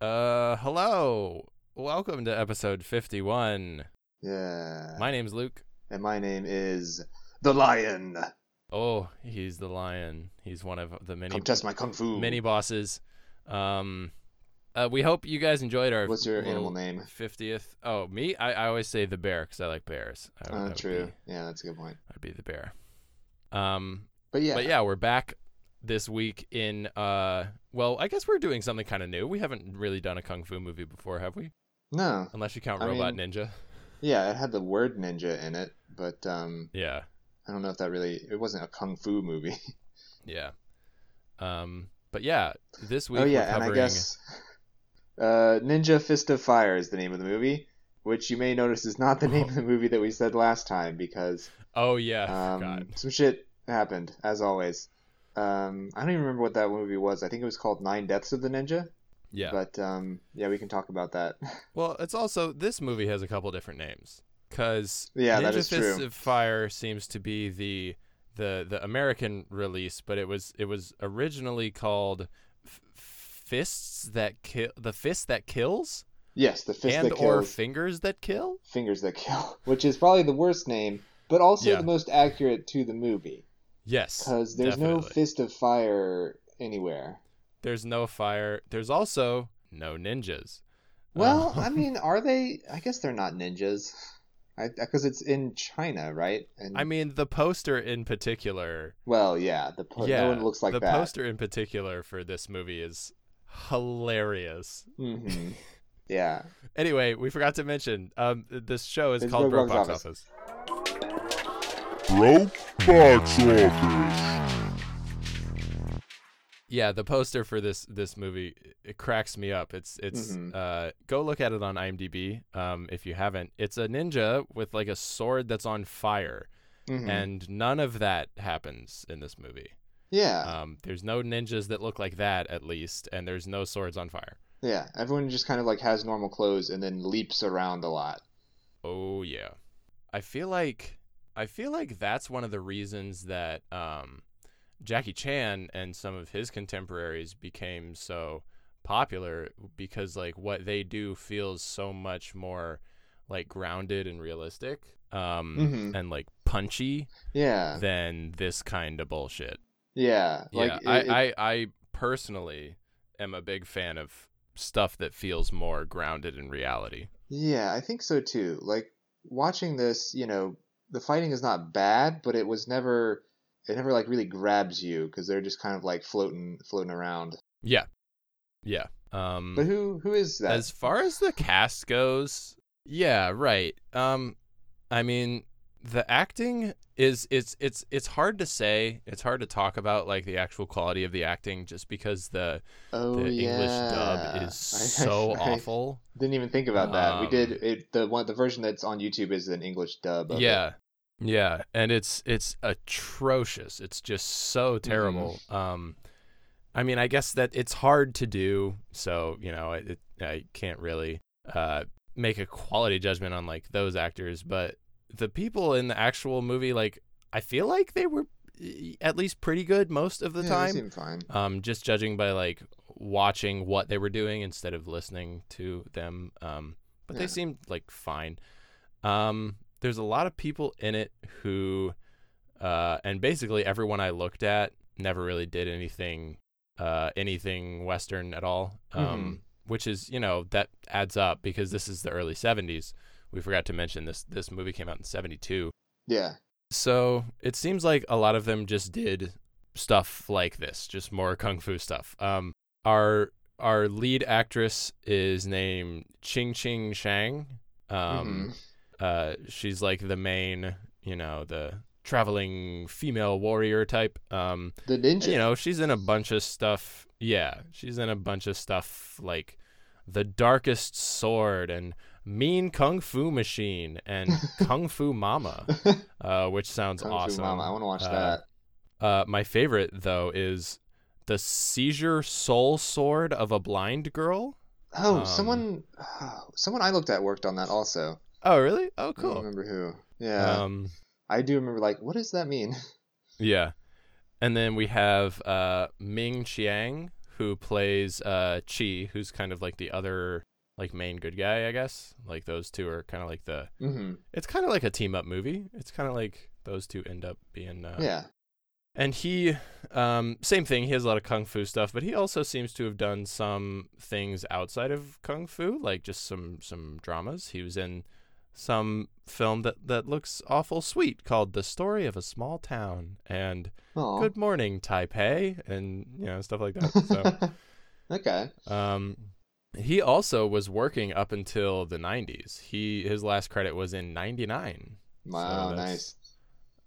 Uh, hello. Welcome to episode 51. Yeah. My name's Luke. and my name is the Lion. Oh, he's the lion. He's one of the many Come test my kung fu. many bosses. Um, uh, we hope you guys enjoyed our. What's your animal name? 50th. Oh, me? I, I always say the bear because I like bears. I, I Uh, would true. Be, Yeah, that's a good point. I'd be the bear. Um, But yeah. but yeah, we're back this week in. Uh, well, I guess we're doing something kind of new. We haven't really done a kung fu movie before, have we? No. Unless you count I Robot mean- Ninja. Yeah, it had the word ninja in it, but um, Yeah. I don't know if that really. It wasn't a kung fu movie. Yeah. Um, but yeah, this week oh we're yeah, and covering. I guess uh, Ninja Fist of Fire is the name of the movie, which you may notice is not the name of the movie that we said last time because Oh yeah, um, some shit happened as always. Um, I don't even remember what that movie was. I think it was called Nine Deaths of the Ninja. Yeah. But um, yeah, we can talk about that. well, it's also this movie has a couple different names because Yeah, Ninja that is Fists true. of Fire seems to be the the the American release, but it was it was originally called F- Fists that kill the fist that kills yes, the fist and that or kills, fingers that kill. fingers that kill, which is probably the worst name, but also Yeah. the most accurate to the movie Yes, because there's no fist of fire anywhere. There's no fire. There's also no ninjas. Well, Um, I mean, are they? I guess they're not ninjas, because it's in China, right? And I mean, the poster in particular. well, yeah, the po- yeah, no one looks like the that. poster in particular for this movie is hilarious. hmm Yeah, Anyway, we forgot to mention um, this show is It's called Broke Box Office. Office. Broke box office. Yeah, the poster for this this movie it cracks me up. It's it's Mhm. uh go look at it on IMDb um if you haven't. It's a ninja with like a sword that's on fire Mhm. and none of that happens in this movie. yeah, Um there's no ninjas that look like that at least and there's no swords on fire. yeah. Everyone just kind of like has normal clothes and then leaps around a lot. Oh yeah. I feel like I feel like that's one of the reasons that um Jackie Chan and some of his contemporaries became so popular because like what they do feels so much more like grounded and realistic um Mhm. and like punchy Yeah, than this kind of bullshit. yeah. Like yeah, it- I, it- I I personally am a big fan of stuff that feels more grounded in reality. Yeah, I think so too. Like watching this, you know, the fighting is not bad, but it was never it never like really grabs you because they're just kind of like floating floating around. Yeah. Yeah. Um But who who is that? As far as the cast goes, yeah, right. Um, I mean, the acting is it's it's it's hard to say. It's hard to talk about like the actual quality of the acting just because the oh the yeah. English dub is so I awful. Didn't even think about that. we did Um, it. The one the version that's on YouTube is an English dub. Of it. Yeah. Yeah, and it's it's atrocious. It's just so Mm-hmm. terrible. Um I mean, I guess that it's hard to do, so, you know, it, I can't really uh make a quality judgment on like those actors, but the people in the actual movie like I feel like they were eh, at least pretty good most of the Yeah, they time. seem fine. Um just judging by like watching what they were doing instead of listening to them. Um but Yeah. they seemed like fine. Um, there's a lot of people in it who, uh, and basically everyone I looked at never really did anything, uh, anything Western at all. Um, Mhm. which is you know that adds up because this is the early '70s. We forgot to mention this. This movie came out in '72, Yeah. so it seems like a lot of them just did stuff like this, just more kung fu stuff. Um, our our lead actress is named Ching Ching Shang. Um, Mhm. uh, she's like the main, you know, the traveling female warrior type. Um, The ninja. you know, she's in a bunch of stuff. Yeah, she's in a bunch of stuff like the Darkest Sword and Mean Kung Fu Machine and Kung Fu Mama, uh, which sounds Kung awesome. Fu Mama. I want to watch Uh, that. Uh, my favorite though is the Seizure Soul Sword of a Blind Girl. Oh, um, someone, someone I looked at worked on that also. Oh, really? Oh, cool. I don't remember who. Yeah, Um, I do remember. Like, what does that mean? yeah. And then we have uh, Ming Chiang, who plays uh, Chi, who's kind of like the other like main good guy, I guess. Like those two are kind of like the. hmm It's kind of like a team up movie. It's kind of like those two end up being. Uh, Yeah. And he, um, same thing. He has a lot of kung fu stuff, but he also seems to have done some things outside of kung fu, like just some some dramas. He was in some film that that looks awful sweet called "The Story of a Small Town" and Oh. "Good Morning Taipei" and you know stuff like that. So, okay. um, he also was working up until the '90s. He his last credit was in '99. Wow. that's- nice.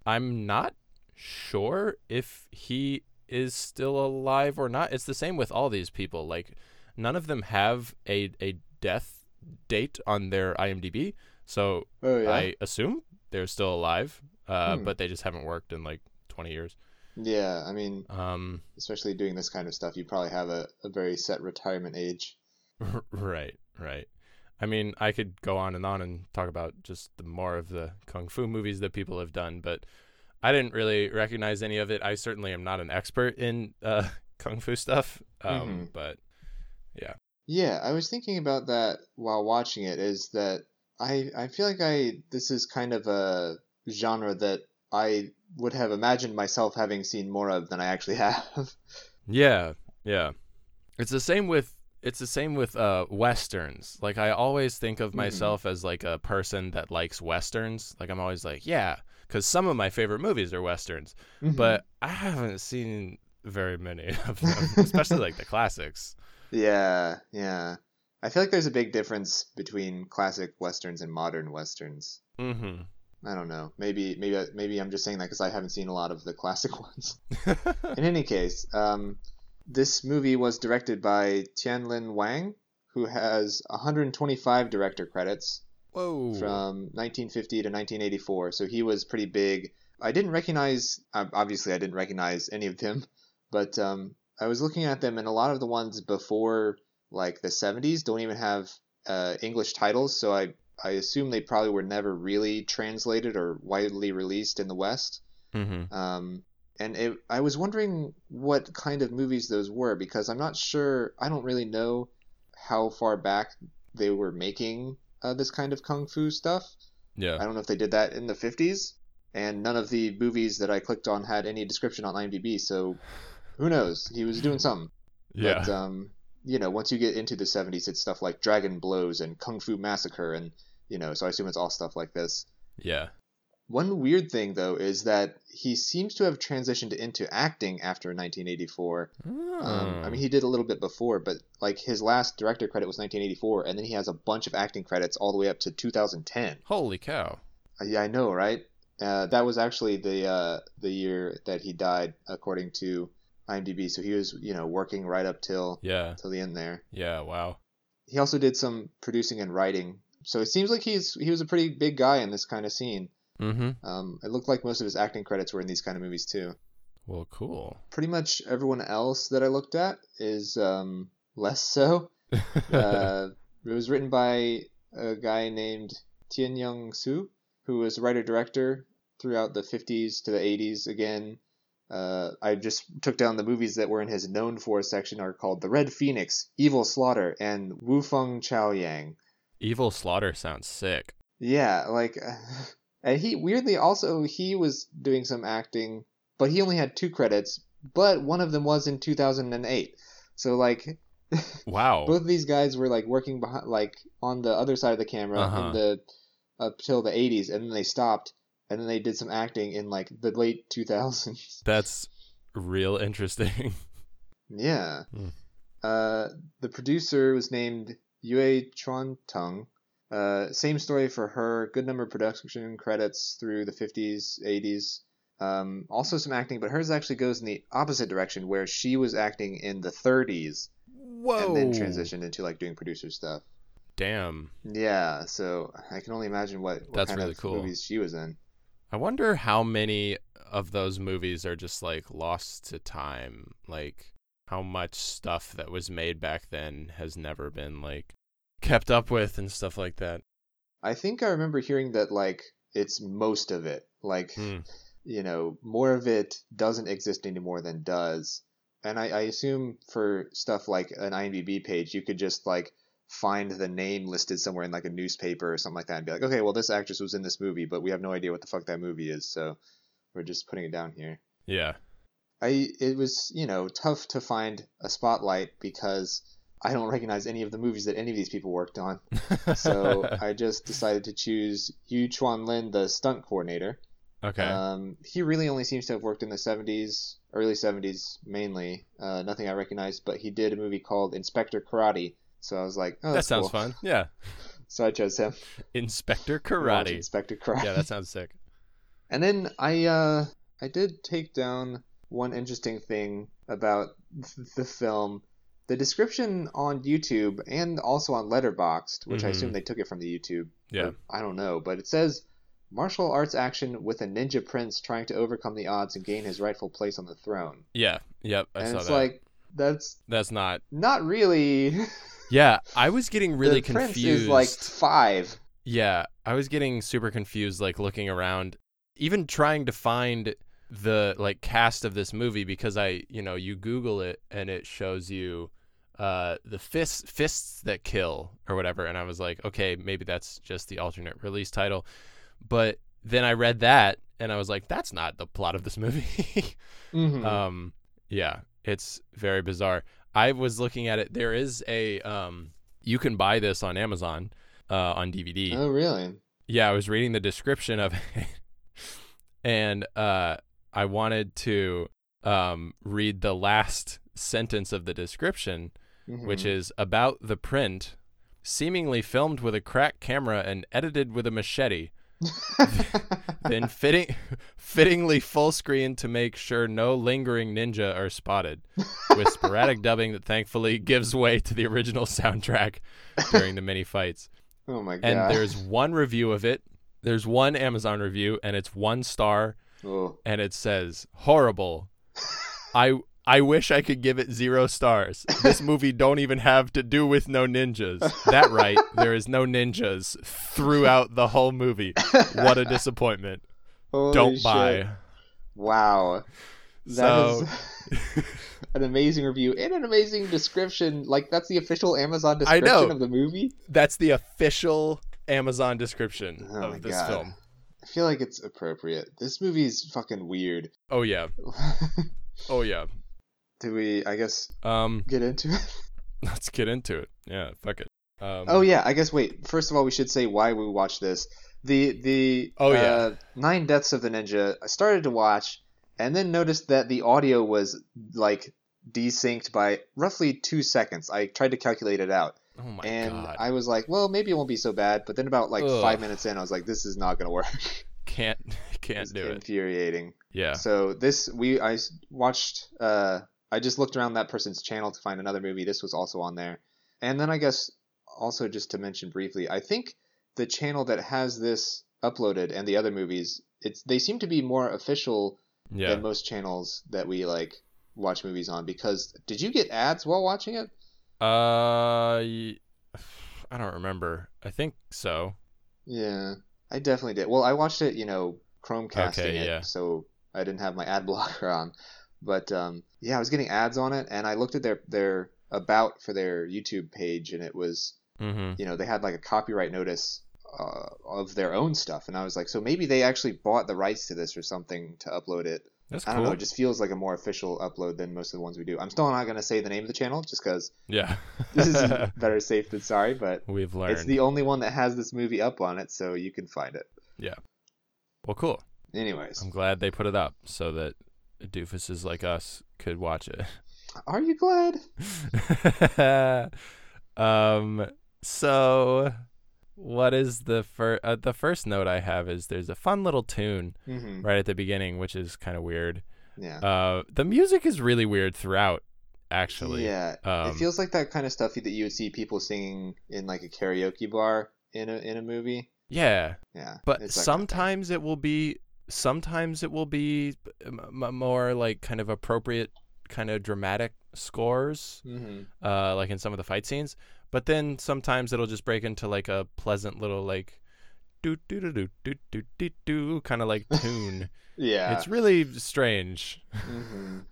I'm not sure if he is still alive or not. It's the same with all these people. Like none of them have a a death date on their IMDb, so Oh yeah. I assume they're still alive. Uh, Hmm. but they just haven't worked in like 20 years. Yeah. I mean, Um, especially doing this kind of stuff, you probably have a, a very set retirement age. right, right. I mean, I could go on and on and talk about just the more of the kung fu movies that people have done, but I didn't really recognize any of it. I certainly am not an expert in uh, kung fu stuff, um, Mhm. but yeah. Yeah, I was thinking about that while watching it. Is that I I feel like I this is kind of a genre that I would have imagined myself having seen more of than I actually have. yeah, yeah. It's the same with it's the same with uh, westerns. Like I always think of Mhm. myself as like a person that likes westerns. Like I'm always like, yeah, because some of my favorite movies are westerns. but I haven't seen very many of them, especially like the classics. yeah, yeah. I feel like there's a big difference between classic westerns and modern westerns. Mm-hmm. I don't know. Maybe maybe maybe I'm just saying that because I haven't seen a lot of the classic ones. In any case, um, this movie was directed by Tianlin Wang, who has 125 director credits Whoa. from 1950 to 1984. So he was pretty big. I didn't recognize, obviously, I didn't recognize any of them, but um, I was looking at them, and a lot of the ones before like the 70s don't even have uh, English titles. So I I assume they probably were never really translated or widely released in the West. mm-hmm. Um, and it, I was wondering what kind of movies those were because I'm not sure. I don't really know how far back they were making uh, this kind of kung fu stuff. Yeah. I don't know if they did that in the 50s, and none of the movies that I clicked on had any description on IMDb. So who knows? He was doing something. Yeah. But um, you know, once you get into the 70s, it's stuff like Dragon Blows and Kung Fu Massacre, and you know, so I assume it's all stuff like this. yeah. One weird thing, though, is that he seems to have transitioned into acting after 1984. Um, I Oh. mean, he did a little bit before, but like his last director credit was 1984, and then he has a bunch of acting credits all the way up to 2010. Holy cow. Uh, Yeah, I know, right? Uh, that was actually the uh, the year that he died, according to IMDb. So he was, you know, working right up till Yeah. till the end there. Yeah. Wow. He also did some producing and writing. So it seems like he's he was a pretty big guy in this kind of scene. Mm-hmm. Um, it looked like most of his acting credits were in these kind of movies too. Well, cool. Pretty much everyone else that I looked at is um, less so. Uh, it was written by a guy named Tien Young Soo, who was writer director throughout the 50s to the 80s. Again, uh, I just took down the movies that were in his known for section are called The Red Phoenix, Evil Slaughter, and Wu Feng Chao Yang. Evil Slaughter sounds sick. Yeah, like, and he weirdly also he was doing some acting, but he only had two credits, but one of them was in 2008. So like, Wow. both of these guys were like working behind, like on the other side of the camera Uh-huh. in the up till the 80s, and then they stopped, and then they did some acting in like the late 2000s. That's real interesting. yeah. Hmm. Uh, the producer was named Yue Chuan Tung. Uh, same story for her. Good number of production credits through the 50s, 80s. Um, also some acting, but hers actually goes in the opposite direction, where she was acting in the 30s Whoa. and then transitioned into like doing producer stuff. Damn. Yeah, so I can only imagine what, what That's kind really of cool. movies she was in. I wonder how many of those movies are just like lost to time. Like how much stuff that was made back then has never been like kept up with and stuff like that. I think I remember hearing that like it's most of it. Like Hmm. you know, more of it doesn't exist anymore than does. and I, I assume for stuff like an IMDb page, you could just like find the name listed somewhere in like a newspaper or something like that, and be like, okay, well this actress was in this movie, but we have no idea what the fuck that movie is, so we're just putting it down here. Yeah. I it was you know tough to find a spotlight because I don't recognize any of the movies that any of these people worked on. So I just decided to choose Yu Chuan Lin, the stunt coordinator. okay. Um, he really only seems to have worked in the 70s, early 70s mainly. Uh, nothing I recognize, but he did a movie called Inspector Karate. So I was like, oh, that sounds cool. fun. Yeah. So I chose him. Inspector Karate. Inspector Karate. Yeah, that sounds sick. And then I uh I did take down one interesting thing about the film. The description on YouTube and also on Letterboxd, which I Mhm. assume they took it from the YouTube. Yeah. I don't know, but it says martial arts action with a ninja prince trying to overcome the odds and gain his rightful place on the throne. Yeah. Yep. I and saw it's that. like that's That's not. not really. Yeah, I was getting really the prince confused. is like five. Yeah, I was getting super confused, like looking around, even trying to find the like cast of this movie because I, you know, you Google it and it shows you uh the fists fists that kill or whatever. And I was like okay maybe that's just the alternate release title. But then I read that and I was like that's not the plot of this movie. Mhm. um yeah it's very bizarre. I was looking at it. There is a um you can buy this on amazon uh on dvd oh really? yeah i was reading the description of it. And uh i wanted to um read the last sentence of the description which Mhm. is about the print seemingly filmed with a crack camera and edited with a machete then fitting fittingly full screen to make sure no lingering ninja are spotted with sporadic dubbing that thankfully gives way to the original soundtrack during the many fights oh my god. and there's one review of it there's one amazon review and it's one star Oh. and it says horrible i i wish i could give it zero stars this movie don't even have to do with no ninjas that right there is no ninjas throughout the whole movie what a disappointment Holy don't shit. buy Wow. That So- is an amazing review and an amazing description. Like that's the official Amazon description of the movie. that's the official amazon description Oh of this God. film I feel like it's appropriate. This movie's fucking weird. oh yeah oh yeah Do we I guess um get into it? let's get into it yeah fuck it um, Oh yeah, I guess wait. First of all, we should say why we watched this. The the Oh, yeah. uh, Nine Deaths of the Ninja. I started to watch and then noticed that the audio was like desynced by roughly two seconds. I tried to calculate it out. Oh my god. and god I was like, well, maybe it won't be so bad. But then about like five minutes in, I was like, this is not gonna work. can't can't do it infuriating. yeah So this we I watched. Uh, I just looked around that person's channel to find another movie. This was also on there, and then I guess also just to mention briefly, I think the channel that has this uploaded and the other movies, it's they seem to be more official yeah than most channels that we like watch movies on. Because did you get ads while watching it? Uh, I don't remember. I think so. Yeah, I definitely did. Well, I watched it, you know, Chromecasting Okay, it, yeah. so I didn't have my ad blocker on. But um, yeah, I was getting ads on it, and I looked at their their about for their YouTube page, and it was, Mm-hmm. you know, they had like a copyright notice uh, of their own stuff, and I was like, so maybe they actually bought the rights to this or something to upload it. That's I cool. don't know. It just feels like a more official upload than most of the ones we do. I'm still not going to say the name of the channel just because yeah. this is better safe than sorry, but We've learned. it's the only one that has this movie up on it, so you can find it. Yeah. Well, cool. Anyways, I'm glad they put it up so that doofuses like us could watch it. are you glad? um. So, what is the first? Uh, the first note I have is there's a fun little tune hmm right at the beginning, which is kind of weird. Yeah. Uh, the music is really weird throughout. Actually, yeah. Um, it feels like that kind of stuff that you would see people singing in like a karaoke bar in a in a movie. yeah. Yeah. But it's kind of sometimes it will be sometimes it will be m- m- more like kind of appropriate kind of dramatic scores Mhm. uh like in some of the fight scenes but then sometimes it'll just break into like a pleasant little like do do do do do do do do kind of like tune Yeah. it's really strange Mm-hmm.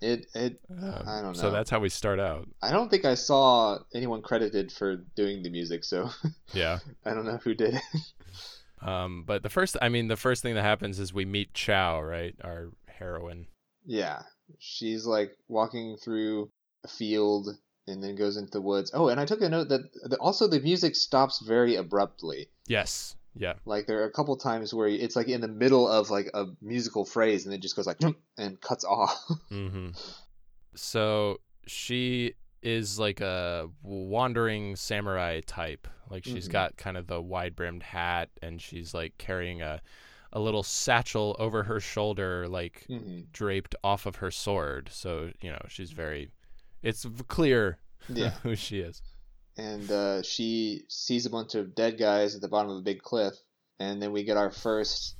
It it Um, I don't know. So that's how we start out. I don't think I saw anyone credited for doing the music, so Yeah. I don't know who did it. Um, but the first, I mean, the first thing that happens is we meet Chow, right? Our heroine. yeah, she's like walking through a field and then goes into the woods. Oh, and I took a note that that also the music stops very abruptly. Yes. Yeah. Like there are a couple times where it's like in the middle of like a musical phrase and it just goes like and cuts off. Mm-hmm. So she is like a wandering samurai type. Like she's Mhm. got kind of the wide brimmed hat and she's like carrying a a little satchel over her shoulder, like hmm draped off of her sword. So, you know, she's very it's clear Yeah. who she is. and uh, she sees a bunch of dead guys at the bottom of a big cliff, and then we get our first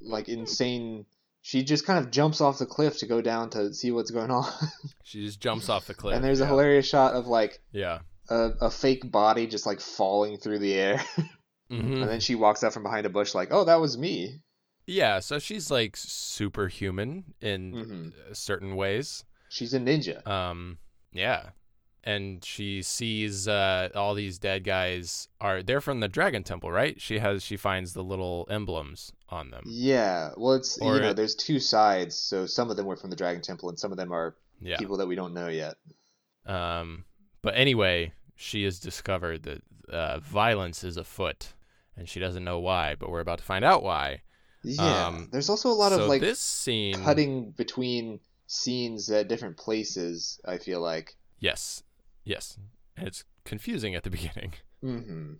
like insane. She just kind of jumps off the cliff to go down to see what's going on, She just jumps off the cliff. and there's a hilarious shot of like Yeah. a, a fake body just like falling through the air, hmm and then she walks out from behind a bush like, "Oh, that was me." Yeah, so she's like superhuman in hmm uh, certain ways. She's a ninja. Um, yeah, and she sees uh, all these dead guys are they're from the Dragon Temple, right? She has she finds the little emblems on them. Yeah, well, it's Or you know, it- there's two sides, so some of them were from the Dragon Temple, and some of them are Yeah. people that we don't know yet. Um, but anyway, she has discovered that uh, violence is afoot, and she doesn't know why. But we're about to find out why. Yeah, Um, there's also a lot so of like this scene. cutting between scenes at different places. I feel like. Yes, yes, and it's confusing at the beginning. hmm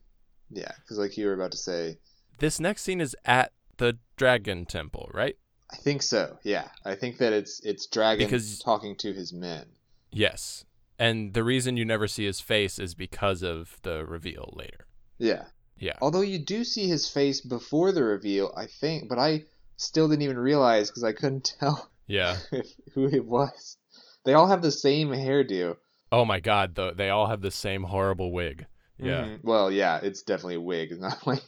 Yeah, because like you were about to say, This next scene is at the Dragon Temple, right? I think so. Yeah, I think that it's it's Dragon Because- talking to his men. Yes. And the reason you never see his face is because of the reveal later. Yeah. Yeah. Although you do see his face before the reveal, I think, but I still didn't even realize because I couldn't tell Yeah. who it was. They all have the same hairdo. Oh my god, though they all have the same horrible wig. Yeah. Mhm. Well, yeah, it's definitely a wig. It's not like.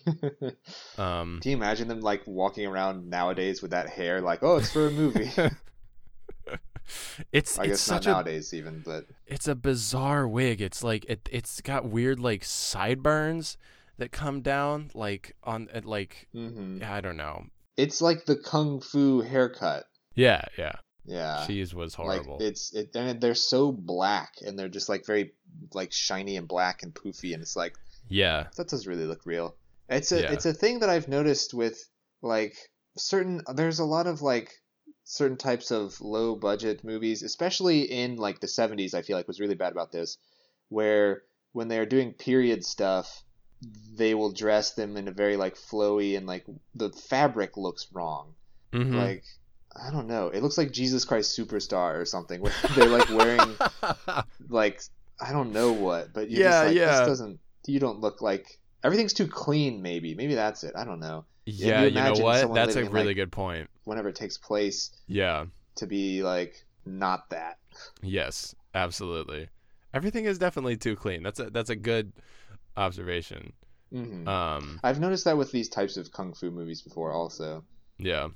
Um Can you imagine them like walking around nowadays with that hair? Like, oh, it's for a movie. it's I it's guess not such a nowadays even, but it's a bizarre wig. It's like it it's got weird like sideburns that come down like on at like hmm I don't know. it's like the kung fu haircut. Yeah, yeah. Yeah, Cheese was horrible. like it's it, and they're so black, and they're just like very like shiny and black and poofy, and it's like yeah. that does really look real. It's a Yeah. it's a thing that I've noticed with like certain. There's a lot of like certain types of low budget movies, especially in like the 70s. I feel like was really bad about this, where when they are doing period stuff, they will dress them in a very like flowy and like the fabric looks wrong. Mm-hmm. Like I don't know, it looks like Jesus Christ Superstar or something. Where they're like wearing like I don't know what, but you're Yeah, just like yeah. this doesn't. You don't look like everything's too clean. Maybe maybe that's it. I don't know. yeah, you you know what? That's a in, really like- good point. Whenever it takes place, Yeah. to be like not that. Yes, absolutely. Everything is definitely too clean. That's a that's a good observation. hmm Um, I've noticed that with these types of kung fu movies before, also. yeah,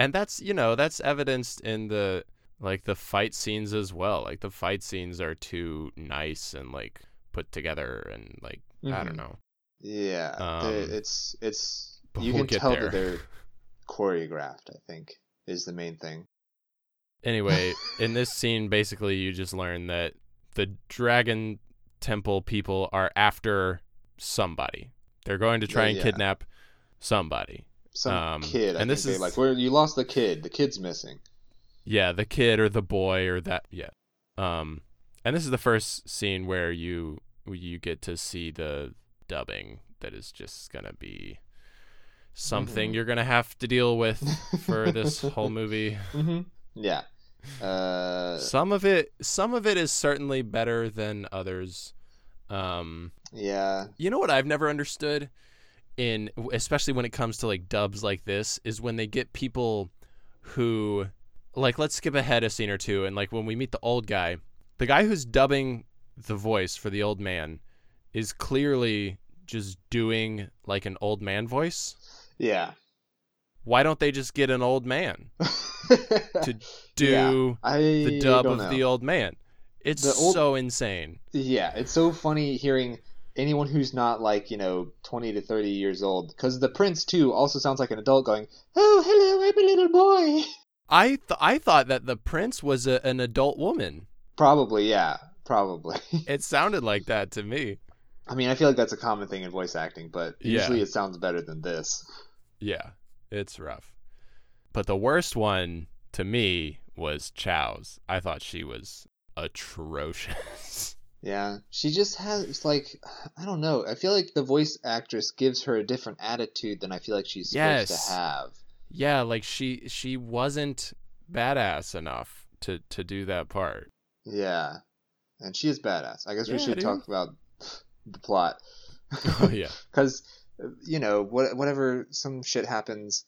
and that's you know that's evidenced in the like the fight scenes as well. Like the fight scenes are too nice and like put together and like I don't Mhm. know. Yeah, Um, it's it's you we'll can tell there. that they're choreographed. I think is the main thing. Anyway, in this scene, basically you just learn that the Dragon Temple people are after somebody. They're going to try Yeah, and yeah. kidnap somebody. Some Um, kid. I and think this is- like where you lost the kid. The kid's missing. Yeah, the kid or the boy or that yeah. Um and this is the first scene where you you get to see the dubbing that is just going to be something Mhm. you're going to have to deal with for this whole movie. hmm Yeah. Uh, Some of it some of it is certainly better than others. Um yeah. you know what I've never understood in especially when it comes to like dubs like this is when they get people who like let's skip ahead a scene or two and like when we meet the old guy, the guy who's dubbing the voice for the old man is clearly just doing like an old man voice. Yeah. why don't they just get an old man to do I the dub of know. the old man? It's old- so insane. Yeah, it's so funny hearing anyone who's not like, you know, 20 to 30 years old. Because the prince, too, also sounds like an adult going, Oh, hello, I'm a little boy. I th- I thought that the prince was a, an adult woman. Probably, yeah, probably. It sounded like that to me. I mean, I feel like that's a common thing in voice acting, but Yeah. usually it sounds better than this. Yeah, it's rough. But the worst one to me was Chow's. I thought she was atrocious. Yeah, she just has like I don't know. I feel like the voice actress gives her a different attitude than I feel like she's supposed to have. yeah, like she she wasn't badass enough to to do that part. Yeah, and she is badass. I guess we should dude. talk about the plot. Oh yeah. because you know what, whatever some shit happens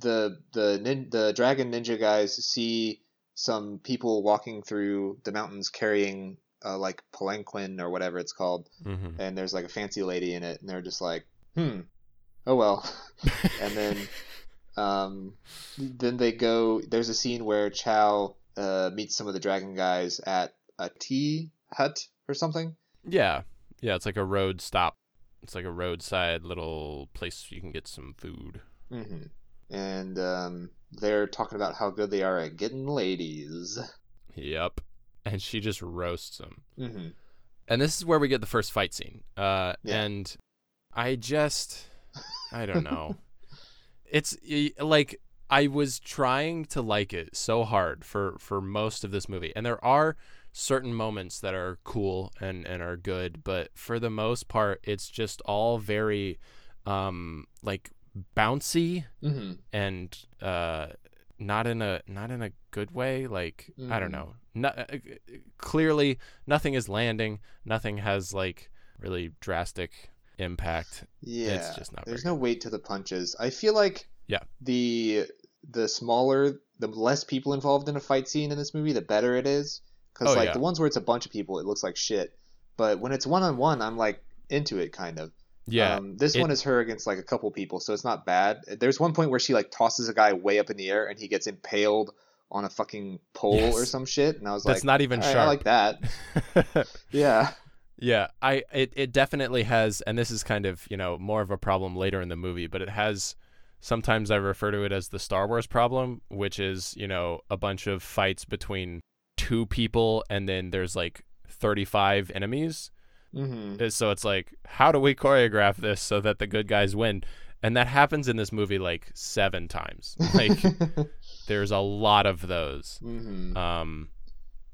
the the nin- the dragon ninja guys see some people walking through the mountains carrying uh, like palanquin or whatever it's called hmm and there's like a fancy lady in it and they're just like hmm oh well and then um then they go there's a scene where chow uh meets some of the dragon guys at a tea hut or something Yeah. Yeah, it's like a road stop. It's like a roadside little place you can get some food. hmm And um, they're talking about how good they are at getting ladies. Yep. And she just roasts him. hmm And this is where we get the first fight scene. Uh, Yeah. And I just, I don't know. it's like I was trying to like it so hard for for most of this movie, and there are certain moments that are cool and and are good, but for the most part, it's just all very, um, like bouncy hmm and uh not in a not in a good way like i don't Mhm. know no, uh, uh, clearly nothing is landing nothing has like really drastic impact Yeah, it's just not there's no weight to the punches. I feel like Yeah. the the smaller, the less people involved in a fight scene in this movie, the better it is. Because Oh, like yeah. the ones where it's a bunch of people, it looks like shit. But when it's one on one, I'm like into it kind of. yeah Um, this it- one is her against like a couple people, so it's not bad. There's one point where she like tosses a guy way up in the air and he gets impaled on a fucking pole or some shit, and I was that's like, "That's not even "All right, sharp I like that. Yeah. Yeah, I it, it definitely has and this is kind of, you know, more of a problem later in the movie, but it has sometimes I refer to it as the Star Wars problem, which is, you know, a bunch of fights between two people and then there's like 35 enemies. hmm Uh, So it's like how do we choreograph this so that the good guys win? And that happens in this movie like 7 times. Like there's a lot of those. hmm Um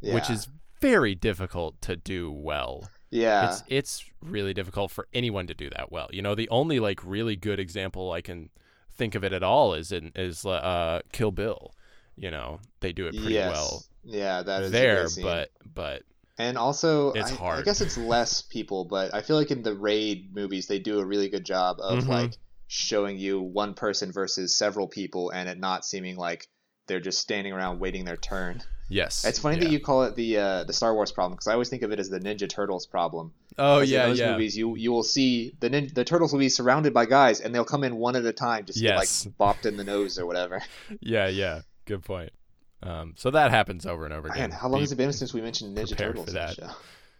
yeah. which is very difficult to do well yeah. it's it's really difficult for anyone to do that well. You know, the only like really good example I can think of it at all is in is uh Kill Bill. You know, they do it pretty yes. well Yeah, that is there, but but and also It's I, I guess it's less people, but I feel like in the raid movies they do a really good job of Mhm. like showing you one person versus several people, and it not seeming like they're just standing around waiting their turn. yes, It's funny yeah. that you call it the uh, the Star Wars problem because I always think of it as the Ninja Turtles problem. Oh yeah, in those yeah. movies you you will see the nin- the turtles will be surrounded by guys and they'll come in one at a time just Yes. get like bopped in the nose or whatever. Yeah, yeah. Good point. Um, so that happens over and over again. Man, how long Be- has it been since we mentioned Ninja Turtles for on the that. show?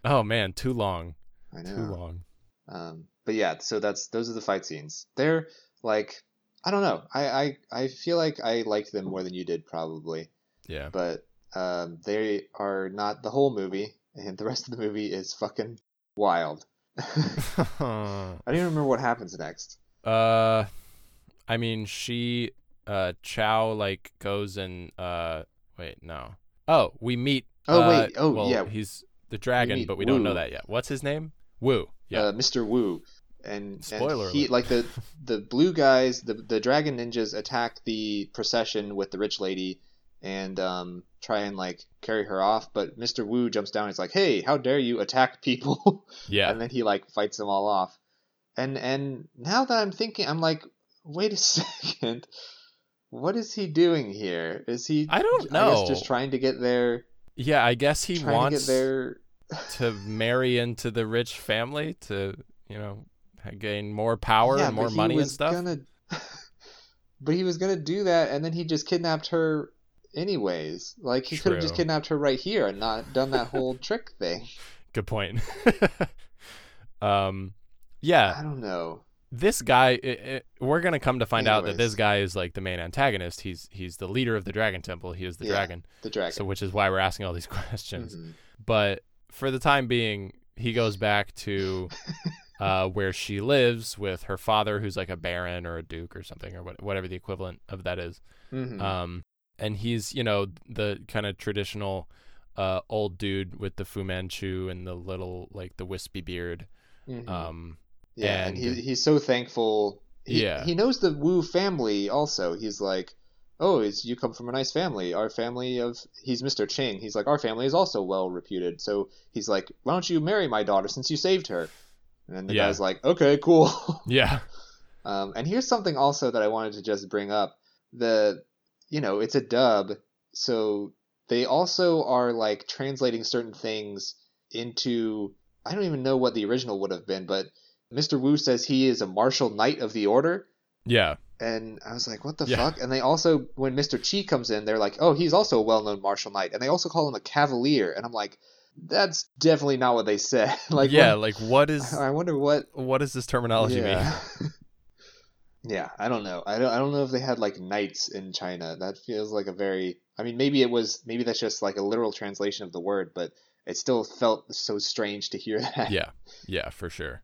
Oh man, too long. I know. Too long. Um, but yeah, so that's those are the fight scenes. They're like I don't know. I I, I feel like I liked them more than you did probably, Yeah. but um, they are not the whole movie, and the rest of the movie is fucking wild. I don't even remember what happens next. Uh, I mean, she, uh, Chow like goes and uh, wait, no. Oh, we meet. Oh, uh, wait. Oh, well, yeah. He's the dragon, meet but we don't know that yet. What's his name? Wu. Yeah. uh, Mr. Wu, and, Spoiler and he alert. like the the blue guys, the the dragon ninjas attack the procession with the rich lady, and um, try and like carry her off. But Mr. Wu jumps down. and is like, "Hey, how dare you attack people?" yeah. and then he like fights them all off. And and now that I'm thinking, I'm like, wait a second. What is he doing here? Is he? I don't I guess know. just trying to get there yeah. I guess he wants to get their. to marry into the rich family to, you know, gain more power yeah, and more money and stuff. Gonna... but he was gonna do that, and then he just kidnapped her anyways. Like he could have just kidnapped her right here and not done that whole trick thing. Good point. um, yeah, I don't know. this guy. i i we're gonna come to find out that this guy is like the main antagonist. He's he's the leader of the Dragon Temple. He is the Yeah, dragon. The dragon. So, which is why we're asking all these questions. Mhm. But for the time being, he goes back to uh, where she lives with her father, who's like a baron or a duke or something, or what, whatever the equivalent of that is. Mhm. Um, and he's, you know, the kind of traditional uh, old dude with the Fu Manchu and the little, like, the wispy beard. Mhm. Um, Yeah, and, and- he, he's so thankful. He, Yeah. he knows the Wu family also. He's like, oh, it's, you come from a nice family. Our family of he's Mr. Ching. He's like, our family is also well reputed. So he's like, why don't you marry my daughter since you saved her? And then the Yeah. guy's like, okay, cool. yeah. um, and here's something also that I wanted to just bring up. The, you know, it's a dub, so they also are like translating certain things into. I don't even know what the original would have been, but Mr. Wu says he is a martial knight of the order. Yeah. And I was like, what the Yeah. fuck? And they also, when Mr. Chi comes in, they're like, oh, he's also a well known martial knight. And they also call him a cavalier. And I'm like, that's definitely not what they said. like, yeah. what- Like, what is I wonder what. what does this terminology mean? yeah. yeah, I don't know. I don't, I don't know if they had like knights in China. That feels like a very. I mean, maybe it was. Maybe that's just like a literal translation of the word, but it still felt so strange to hear that. Yeah. Yeah, for sure.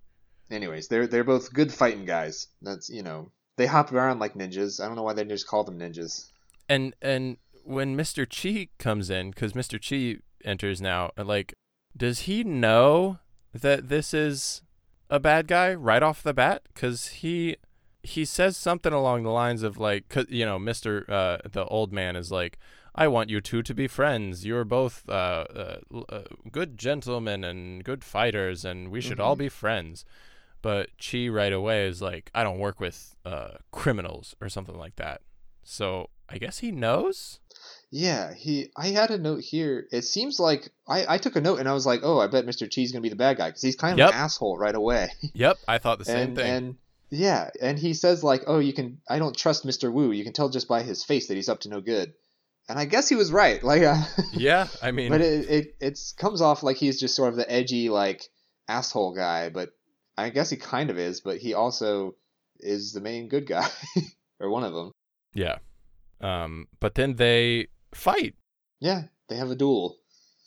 Anyways, they're they're both good fighting guys. That's you know they hop around like ninjas. I don't know why they just call them ninjas. and and when Mr. Chi comes in, because Mr. Chi enters now, like, does he know that this is a bad guy right off the bat? Because he he says something along the lines of like, 'cause, you know, Mr. Uh, the old man is like, I want you two to be friends. You're both uh, uh, uh, good gentlemen and good fighters, and we should all Mhm. be friends. But Chi right away is like, I don't work with uh, criminals or something like that. So I guess he knows. Yeah, he. I had a note here. It seems like I I took a note and I was like, oh, I bet Mr. Chi's gonna be the bad guy because he's kind of Yep. an asshole right away. Yep, I thought the same and thing. and yeah, and he says like, oh, you can. I don't trust Mr. Wu. You can tell just by his face that he's up to no good. And I guess he was right. Like, uh, yeah, I mean, but it it it's comes off like he's just sort of the edgy like asshole guy. But I guess he kind of is. But he also is the main good guy or one of them. yeah. Um, but then they fight, Yeah, they have a duel.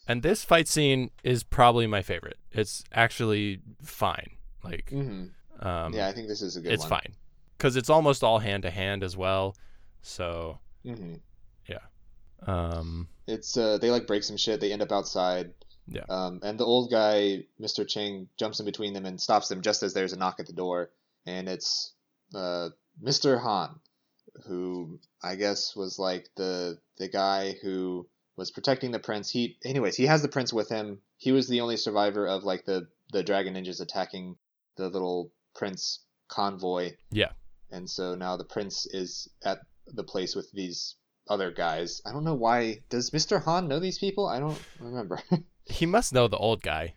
and this fight scene is probably my favorite. It's actually fine. Like, hmm um, yeah, I think this is a good it's one. fine because it's almost all hand to hand as well. So, hmm um, It's uh, they like break some shit. They end up outside. Yeah. Um, and the old guy, Mr. Ching, jumps in between them and stops them just as there's a knock at the door. And it's uh, Mr. Han, who I guess was like the the guy who was protecting the prince. He, anyways, he has the prince with him. He was the only survivor of like the the dragon ninjas attacking the little prince convoy. Yeah. And so now the prince is at the place with these other guys. I don't know why. Does Mr. Han know these people? I don't remember. he must know the old guy,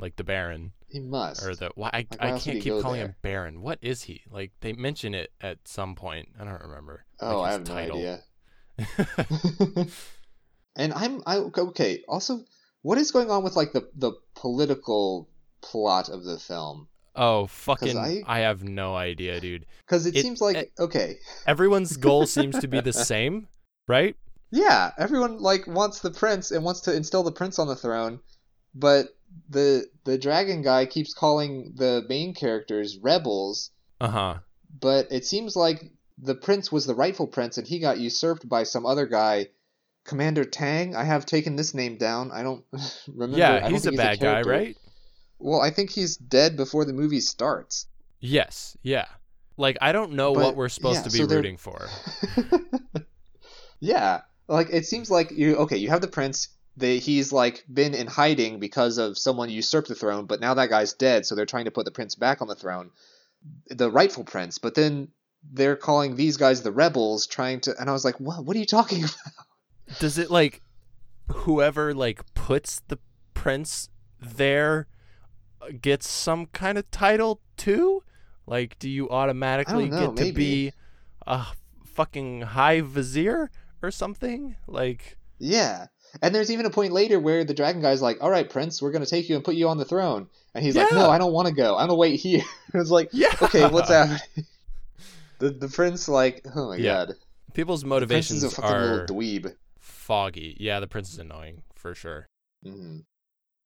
like the Baron he must. or the. Why I, Like, why I can't keep calling there? him Baron. What is he? Like they mention it at some point. I don't remember. oh, like I have no title. idea. and I'm I okay. Also, what is going on with like the the political plot of the film? oh fucking! I- I... have no idea, dude. Because it, It- seems like it- okay, Everyone's goal seems to be the same, right? yeah, everyone like wants the prince and wants to instill the prince on the throne, but the the dragon guy keeps calling the main characters rebels. Uh huh. but it seems like the prince was the rightful prince and he got usurped by some other guy commander tang i have taken this name down i don't remember Yeah, he's a bad guy, right? well i think he's dead before the movie starts Yes. Yeah. Like I don't know But, what we're supposed yeah, to be so rooting for. yeah like it seems like you okay you have the prince they, he's like been in hiding because of someone usurped the throne but now that guy's dead so they're trying to put the prince back on the throne the rightful prince but then they're calling these guys the rebels trying to and i was like what what are you talking about Does it like whoever like puts the prince there uh, gets some kind of title too? Like, do you automatically know, get to be a fucking high vizier or something. Like, Yeah. And there's even a point later where the dragon guy's like, "All right, prince, we're gonna take you and put you on the throne," and he's like, "No, I don't want to go. I'm gonna wait here." it's like, yeah, okay, what's happening? The the prince like, oh my Yeah. god, People's motivations fucking are dweeb. foggy. Yeah, the prince is annoying for sure. hmm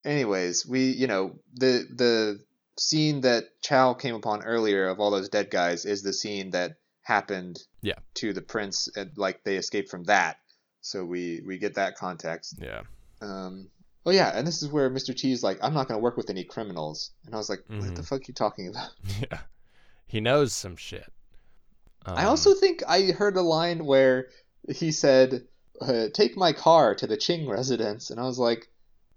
Anyways, we you know the the scene that Chow came upon earlier of all those dead guys is the scene that happened Yeah. to the prince and like they escaped from that. So we we get that context. Yeah. Um, oh yeah, and this is where Mr. Chi's like, I'm not gonna work with any criminals, and I was like, what Mhm. the fuck are you talking about? Yeah. He knows some shit. I Um, also think I heard a line where he said, uh, "Take my car to the Ching residence," and I was like,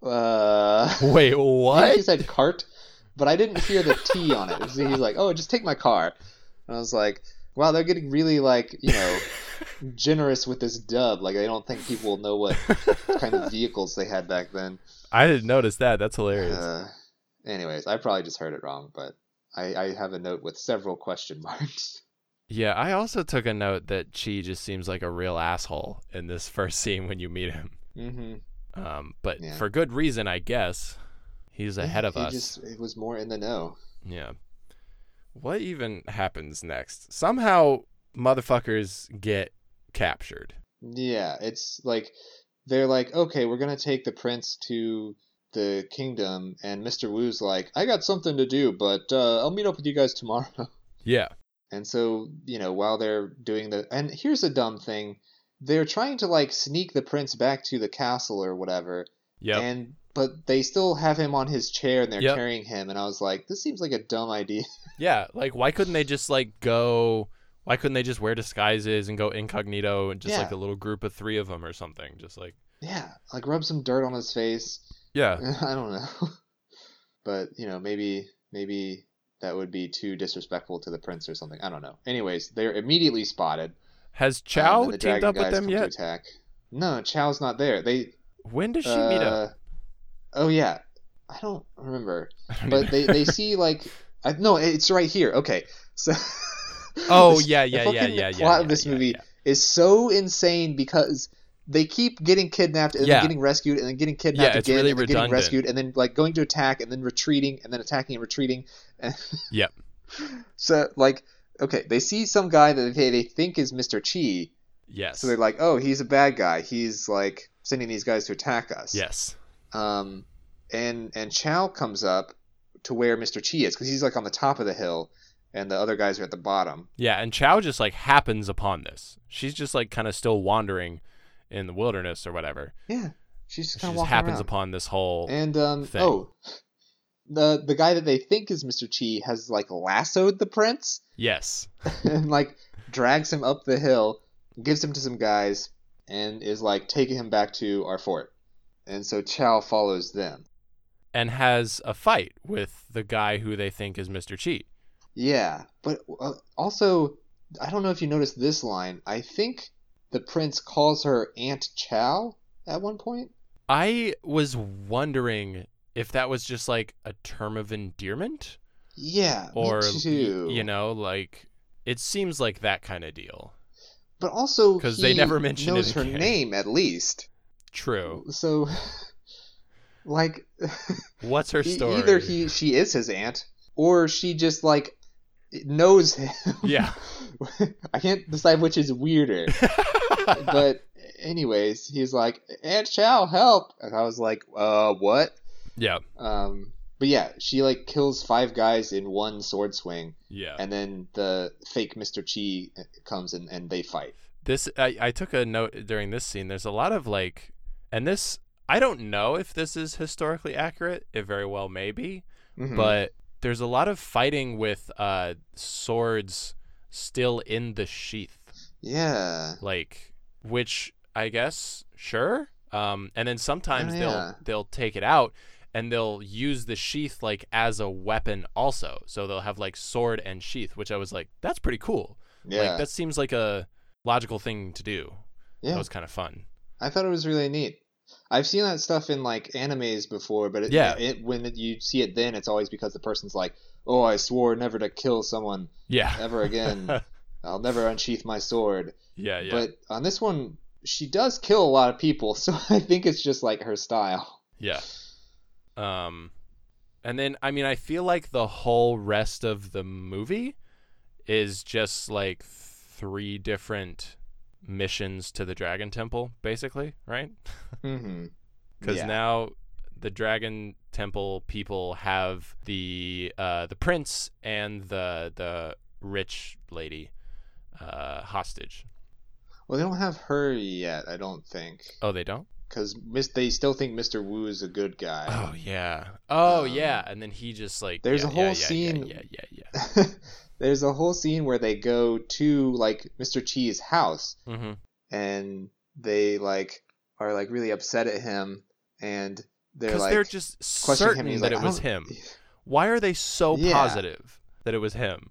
uh. Wait, what? he said cart, but I didn't hear the T on it. He's like, "Oh, just take my car," and I was like, "Wow, they're getting really like you know generous with this dub. Like, I don't think people will know what kind of vehicles they had back then." I didn't notice that. That's hilarious. Uh, anyways, I probably just heard it wrong, but I, I have a note with several question marks. Yeah, I also took a note that Chi just seems like a real asshole in this first scene when you meet him. Mm-hmm. Um, but Yeah. for good reason, I guess. He's ahead of he us. Just it was more in the know. Yeah. What even happens next? Somehow, motherfuckers get captured. Yeah, it's like they're like, okay, we're gonna take the prince to the kingdom, and Mister Wu's like, I got something to do, but uh, I'll meet up with you guys tomorrow. Yeah. And so, you know, while they're doing the and here's a dumb thing. They're trying to like sneak the prince back to the castle or whatever. Yeah. And but they still have him on his chair and they're Yep. carrying him and I was like, this seems like a dumb idea. yeah. Like, why couldn't they just like go? Why couldn't they just wear disguises and go incognito and just like a little group of three of them or something? Just like. yeah, like rub some dirt on his face. Yeah. I don't know. but, you know, maybe maybe that would be too disrespectful to the prince or something. I don't know. Anyways, they're immediately spotted. Has um, Chow the teamed up with them yet? attack. No, Chow's not there. They When does she meet up? Oh yeah. I don't remember. But they they see like I, no, it's right here. Okay. So Oh this- yeah, the yeah, yeah, yeah, yeah. plot yeah, of this yeah, movie yeah. is so insane because they keep getting kidnapped and then getting rescued and then getting kidnapped again really and getting rescued and then like going to attack and then retreating and then attacking and retreating. Yep. so like okay, they see some guy that they, they think is Mr. Chi. Yes. So they're like, "Oh, he's a bad guy. He's like sending these guys to attack us." yes. Um and and Chow comes up to where Mr. Chi is cuz he's like on the top of the hill and the other guys are at the bottom. Yeah, and Chow just like happens upon this. She's just like kind of still wandering in the wilderness or whatever. Yeah. She's just kind of happens around. upon this whole. And um thing. oh, the the guy that they think is Mr. Chi has like lassoed the prince yes. and like drags him up the hill, gives him to some guys, and is like taking him back to our fort. And so Chow follows them. And has a fight with the guy who they think is Mr. Chi. Yeah, but uh, also I don't know if you noticed this line. I think the prince calls her Aunt Chow at one point. I was wondering if that was just like a term of endearment Yeah, or me y- too. you know, like it seems like that kind of deal. but also 'Cause they he never mention knows her name at least. True. So, like, What's her story? either he she is his aunt, or she just like knows him. Yeah. I can't decide which is weirder. but anyways, he's like, Aunt Chow, help! And I was like, uh, what? yeah. Um, but yeah, she like kills five guys in one sword swing, Yeah. and then the fake Mr. Chi comes and, and they fight. this I, I took a note during this scene there's a lot of like and this i don't know if this is historically accurate. It very well may be Mhm. but there's a lot of fighting with uh swords still in the sheath. Yeah, like which i guess sure um and then sometimes Oh, they'll they'll take it out and they'll use the sheath like as a weapon also. So they'll have like sword and sheath which i was like that's pretty cool. Yeah, like that seems like a logical thing to do. Yeah. that was kind of fun I thought it was really neat. I've seen that stuff in like animes before, but it, Yeah. it, when you see it then, it's always because the person's like, "Oh, I swore never to kill someone Yeah. ever again." I'll never unsheath my sword. Yeah, yeah. But on this one, she does kill a lot of people, so I think it's just like her style. Yeah. Um and then I mean I feel like the whole rest of the movie is just like three different missions to the Dragon Temple basically, right? Mm-hmm. Cuz Yeah. now the Dragon Temple people have the uh the prince and the the rich lady uh hostage. Well, they don't have her yet, I don't think, Oh, they don't? because they still think Mr. Wu is a good guy. Oh yeah. Oh Um, yeah, and then he just like there's yeah, a whole yeah, scene- Yeah, yeah, yeah. yeah. There's a whole scene where they go to like Mr. Chi's house mm-hmm. and they like are like really upset at him and they're like they're just questioning certain him. That like, it was him. Why are they so Yeah. positive that it was him?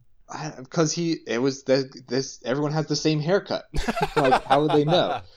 because he it was the, this everyone has the same haircut Like, how would they know?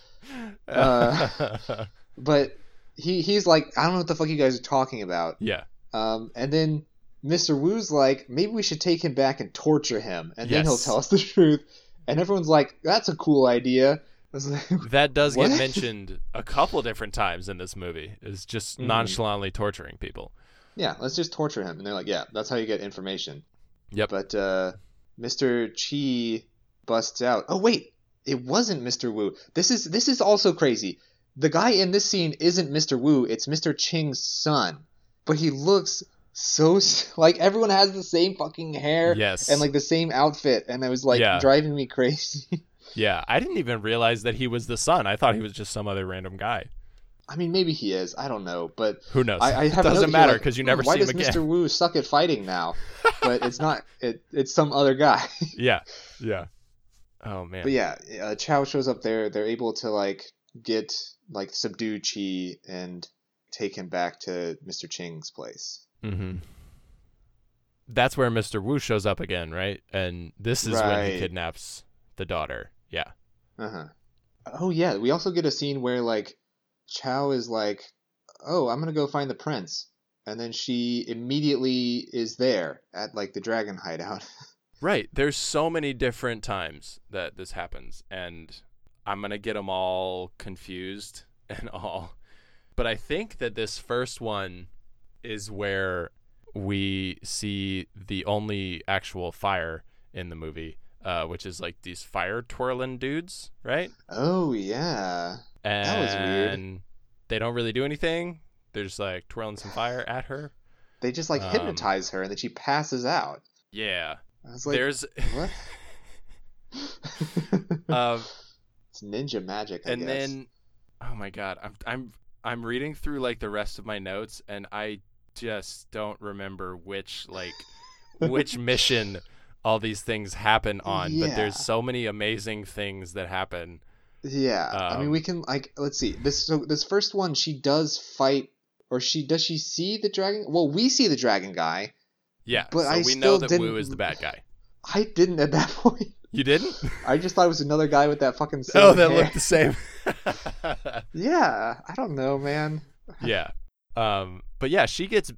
Uh, but he he's like i don't know what the fuck you guys are talking about yeah. um and then mr wu's like maybe we should take him back and torture him and then he'll tell us the truth and everyone's like that's a cool idea like, That does What? get mentioned a couple different times in this movie. Is just Mhm. nonchalantly torturing people. yeah let's just torture him and they're like yeah that's how you get information Yep. but uh mr chi busts out oh wait it wasn't mr wu this is this is also crazy the guy in this scene isn't mr wu it's mr ching's son but he looks so like everyone has the same fucking hair Yes. and like the same outfit and it was like Yeah. driving me crazy yeah, I didn't even realize that he was the son. I thought he was just some other random guy. i mean maybe he is i don't know but Who knows? I, I have Doesn't matter like, because you "Hmm, never why see him does again. mr wu suck at fighting now but it's not it, it's some other guy Yeah. Yeah. Oh man. But yeah, uh, Chow shows up there. They're able to like get like subdue Chi and take him back to Mr. Ching's place. Mm-hmm. That's where Mr. Wu shows up again, right? And this is when he kidnaps the daughter. Yeah. Uh huh. Oh yeah, we also get a scene where like Chow is like, "Oh, I'm gonna go find the prince," and then she immediately is there at like the dragon hideout. Right. There's so many different times that this happens, and I'm gonna get them all confused and all. But I think that this first one is where we see the only actual fire in the movie, uh, which is like these fire twirling dudes, right? oh yeah. And was weird. they don't really do anything. They're just like twirling some fire at her. They just like Um, hypnotize her and then she passes out. Yeah. I was like, There's what? um it's ninja magic. I and guess. then oh my god i'm i'm i'm reading through like the rest of my notes and i just don't remember which like which mission all these things happen on but there's so many amazing things that happen Yeah, I mean, Um, we can like let's see this. So this first one, she does fight, or she does she see the dragon? Well, we see the dragon guy. yeah But so I we know that didn't- wu is the bad guy I didn't at that point. you didn't I just thought it was another guy with that fucking. Oh that hair. looked the same Yeah, I don't know, man. yeah um but yeah she gets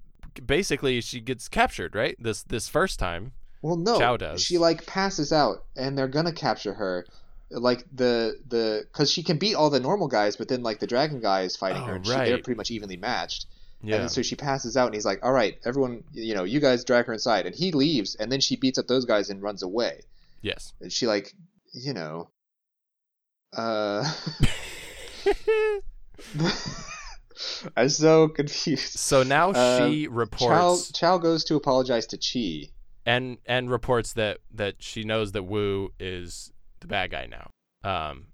basically she gets captured right this this first time Well, no, Chow does. she like passes out, and they're gonna capture her. Like the the because she can beat all the normal guys, but then like the dragon guy is fighting Oh, her, and she, they're pretty much evenly matched. yeah And so she passes out, and he's like, "All right, everyone, you know, you guys drag her inside." And he leaves, and then she beats up those guys and runs away. yes And she like, you know, uh, I'm so confused. so now Uh, she Chow reports Chow goes to apologize to Chi. and and reports that that she knows that Wu is the bad guy now. Um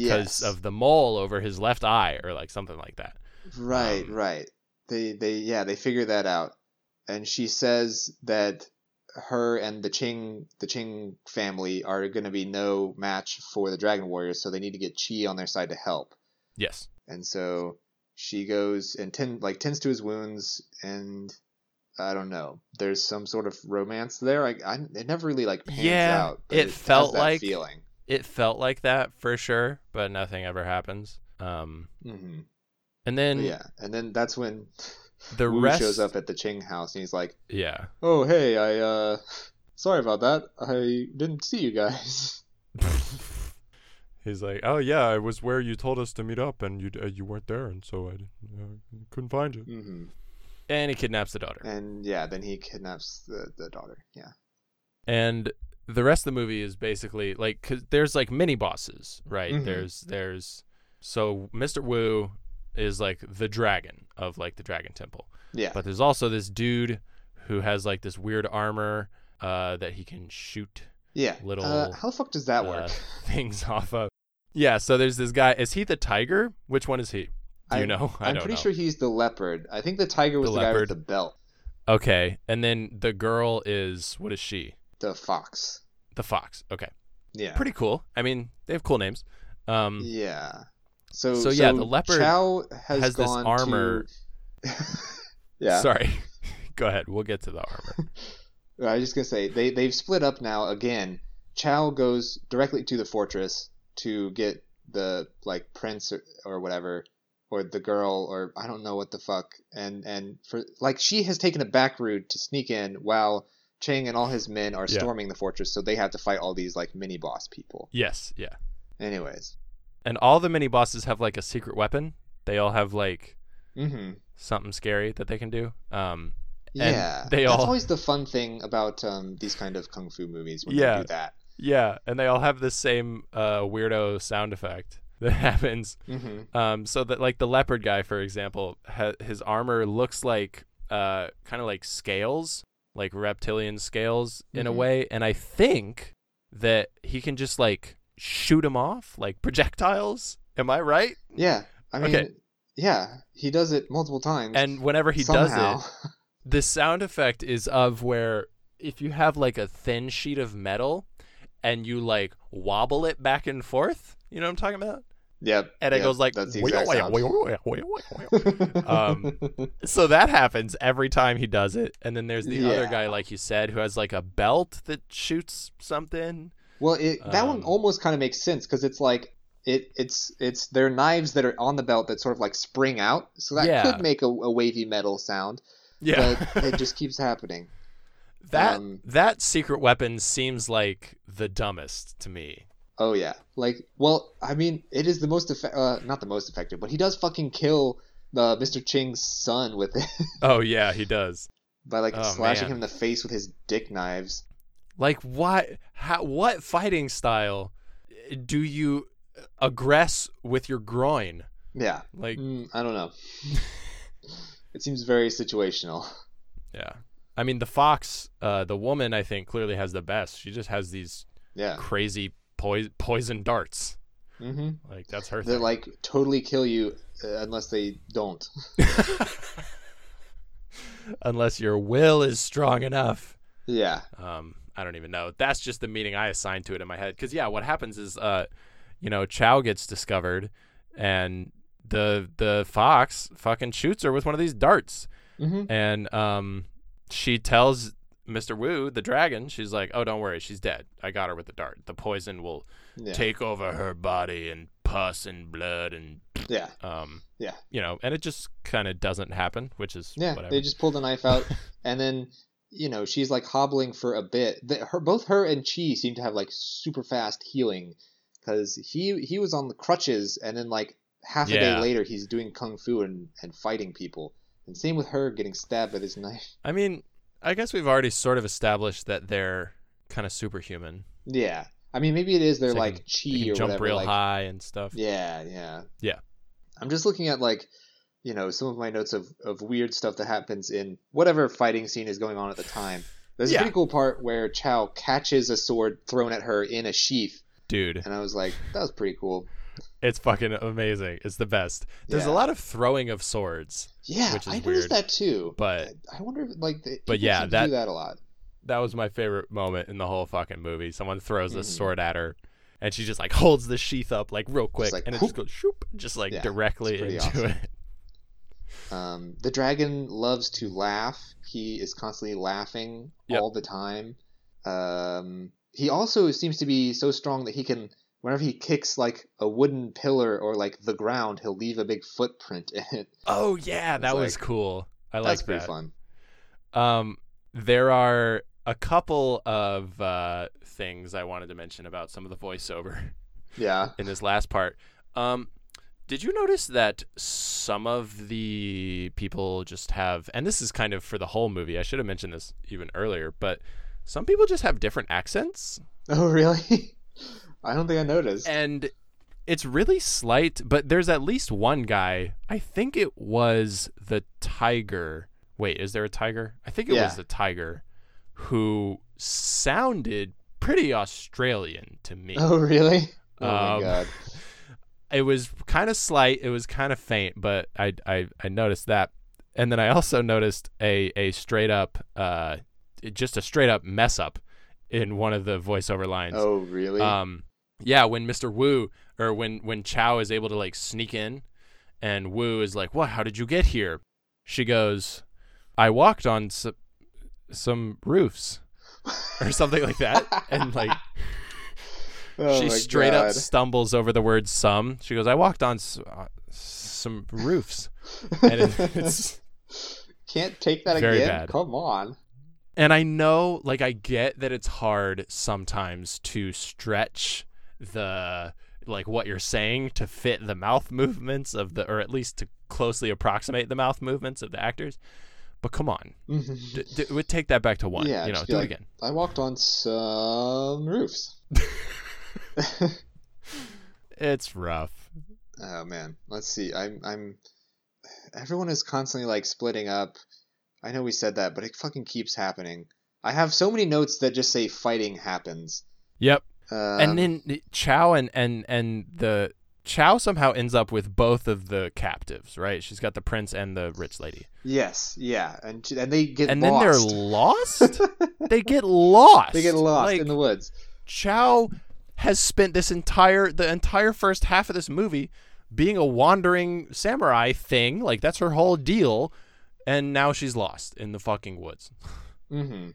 because Yes, of the mole over his left eye or like something like that. right, um, right. They they yeah they figure that out, and she says that her and the Ching the Ching family are going to be no match for the Dragon Warriors, so they need to get Chi on their side to help. Yes. and so she goes and tend like tends to his wounds and I don't know. There's some sort of romance there. I, I it never really like pans Yeah, out. but it felt like- feeling. It felt like that for sure, but nothing ever happens. Um hmm and then yeah, and then that's when the Wu rest shows up at the Ching house and he's like, Yeah. "Oh hey, I uh, sorry about that. I didn't see you guys." He's like, "Oh yeah, I was where you told us to meet up, and you uh, you weren't there, and so I uh, couldn't find you." hmm And he kidnaps the daughter. And yeah, then he kidnaps the, the daughter. Yeah. and the rest of the movie is basically like cause there's like mini bosses right Mhm. there's there's so mr wu is like the dragon of like the dragon temple Yeah. but there's also this dude who has like this weird armor uh that he can shoot yeah. little, Uh, how the fuck does that uh, work? things off of yeah so there's this guy is he the tiger which one is he do you know I I'm don't pretty know. sure he's the leopard. I think the tiger was The the, guy with the belt. okay and then the girl is what is she The fox. the fox okay Yeah. pretty cool i mean they have cool names um Yeah. So So, yeah, the leopard Chow has, has this armor- To... yeah. Sorry. Go ahead. We'll get to the armor. I was just gonna say they they've split up now again. Chow goes directly to the fortress to get the like prince or, or whatever, or the girl or I don't know what the fuck. And and for like she has taken a back route to sneak in while Chang and all his men are Yeah. storming the fortress, so they have to fight all these like mini boss people. yes. Yeah. Anyways. And all the mini bosses have like a secret weapon. They all have like Mm-hmm. something scary that they can do. Um. And Yeah, they that's all- always the fun thing about um, these kind of kung fu movies when Yeah. they do that. Yeah. And they all have the same uh, weirdo sound effect that happens. Mm-hmm. Um. So that like the leopard guy, for example, ha- his armor looks like uh kind of like scales, like reptilian scales in a Mhm. way. And I think that he can just like shoot them off like projectiles. Am I right? Yeah, I mean, Okay. yeah, he does it multiple times. And whenever he somehow. does it, the sound effect is of where if you have like a thin sheet of metal and you like wobble it back and forth, you know what I'm talking about? Yeah. And it yep, goes like that's the exact sound. um so that happens every time he does it. And then there's the other guy like you said who has like a belt that shoots something. well, it, that one Um, almost kind of makes sense because it's like it, it's it's they're knives that are on the belt that sort of like spring out, so that Yeah. could make a, a wavy metal sound, Yeah. but it just keeps happening. That um, that secret weapon seems like the dumbest to me. Oh yeah, like well, I mean, it is the most uh, not the most effective, but he does fucking kill the Mr. Ching's son with it Oh yeah, he does. by like Oh, slashing man. him in the face with his dick knives. Like what how what fighting style do you aggress with your groin? Yeah, Like Mm, I don't know. it seems very situational. yeah. I mean the fox uh the woman I think clearly has the best. She just has these Yeah, crazy poi- poison darts. hmm Like that's her that thing. like totally kill you uh, unless they don't. Unless your will is strong enough. Yeah, Um, I don't even know. That's just the meaning I assigned to it in my head. Because yeah, what happens is, uh, you know, Chow gets discovered, and the the fox fucking shoots her with one of these darts, hmm and um, she tells Mr. Wu, the dragon, she's like, "Oh, don't worry, she's dead. I got her with the dart. The poison will yeah, take over her body and pus and blood and yeah, um, Yeah. you know, and it just kind of doesn't happen, which is yeah. whatever. They just pull the knife out, and then you know she's like hobbling for a bit. The, her both her and Chi seem to have like super fast healing because he he was on the crutches, and then like half a Yeah. day later he's doing kung fu and and fighting people. And same with her getting stabbed with his knife. I mean, I guess we've already sort of established that they're kind of superhuman. Yeah, I mean maybe it is their So they like can- chi They or jump whatever. real like, high and stuff. Yeah, yeah. Yeah. I'm just looking at like, you know, some of my notes of, of weird stuff that happens in whatever fighting scene is going on at the time. There's Yeah. a pretty cool part where Chow catches a sword thrown at her in a sheath, Dude, and I was like, that was pretty cool. It's fucking amazing. It's the best. There's a lot of throwing of swords, Yeah, Which is I noticed weird, that too. but I wonder if like the, But yeah, that- do that a lot. that was my favorite moment in the whole fucking movie. Someone throws a Mhm. sword at her, and she just like holds the sheath up like real quick, like, and it whoop. just goes shoop, just like Yeah, directly into awesome. it. Um, the dragon loves to laugh. He is constantly laughing Yep. all the time. Um, he also seems to be so strong that he can, whenever he kicks like a wooden pillar or like the ground, he'll leave a big footprint in it. Oh yeah, that It's was like- cool. I That's like pretty that. fun. Um, there are a couple of uh, things I wanted to mention about some of the voiceover. Yeah. in this last part. Um, did you notice that some of the people just have, and this is kind of for the whole movie. I should have mentioned this even earlier, but some people just have different accents, Oh, really? I don't think I noticed. and it's really slight. But there's at least one guy. I think it was the tiger. Wait, is there a tiger? I think it Yeah. was the tiger who sounded pretty Australian to me. Oh, really? Oh Um, my god. it was kind of slight. It was kind of faint, but I, I I noticed that, and then I also noticed a a straight up uh just a straight up mess up in one of the voiceover lines. Oh, really? Um, yeah, when Mr. Wu or when when Chow is able to like sneak in, and Wu is like, "What? How did you get here?" She goes, "I walked on some some roofs." or something like that, and like oh she straight up stumbles over the word some. She goes, "I walked on s- uh, some roofs," and it, it's Can't take that Very again. bad. Come on. and I know, like, I get that it's hard sometimes to stretch the like what you're saying to fit the mouth movements of the, or at least to closely approximate the mouth movements of the actors. But come on, mm-hmm. d- d- would take that back to one. Yeah, you know, do like- it again. I walked on some roofs. It's rough. Oh man, let's see. I'm I'm. Everyone is constantly like splitting up. I know we said that, but it fucking keeps happening. I have so many notes that just say fighting happens. Yep. Um, and then Chow and and and the Chow somehow ends up with both of the captives, right? She's got the prince and the rich lady, yes, yeah, and and they get and then they're lost. lost. they get lost. they get lost Like, in the woods. Chow has spent this entire the entire first half of this movie being a wandering samurai thing, like that's her whole deal, and now she's lost in the fucking woods. Mm-hmm.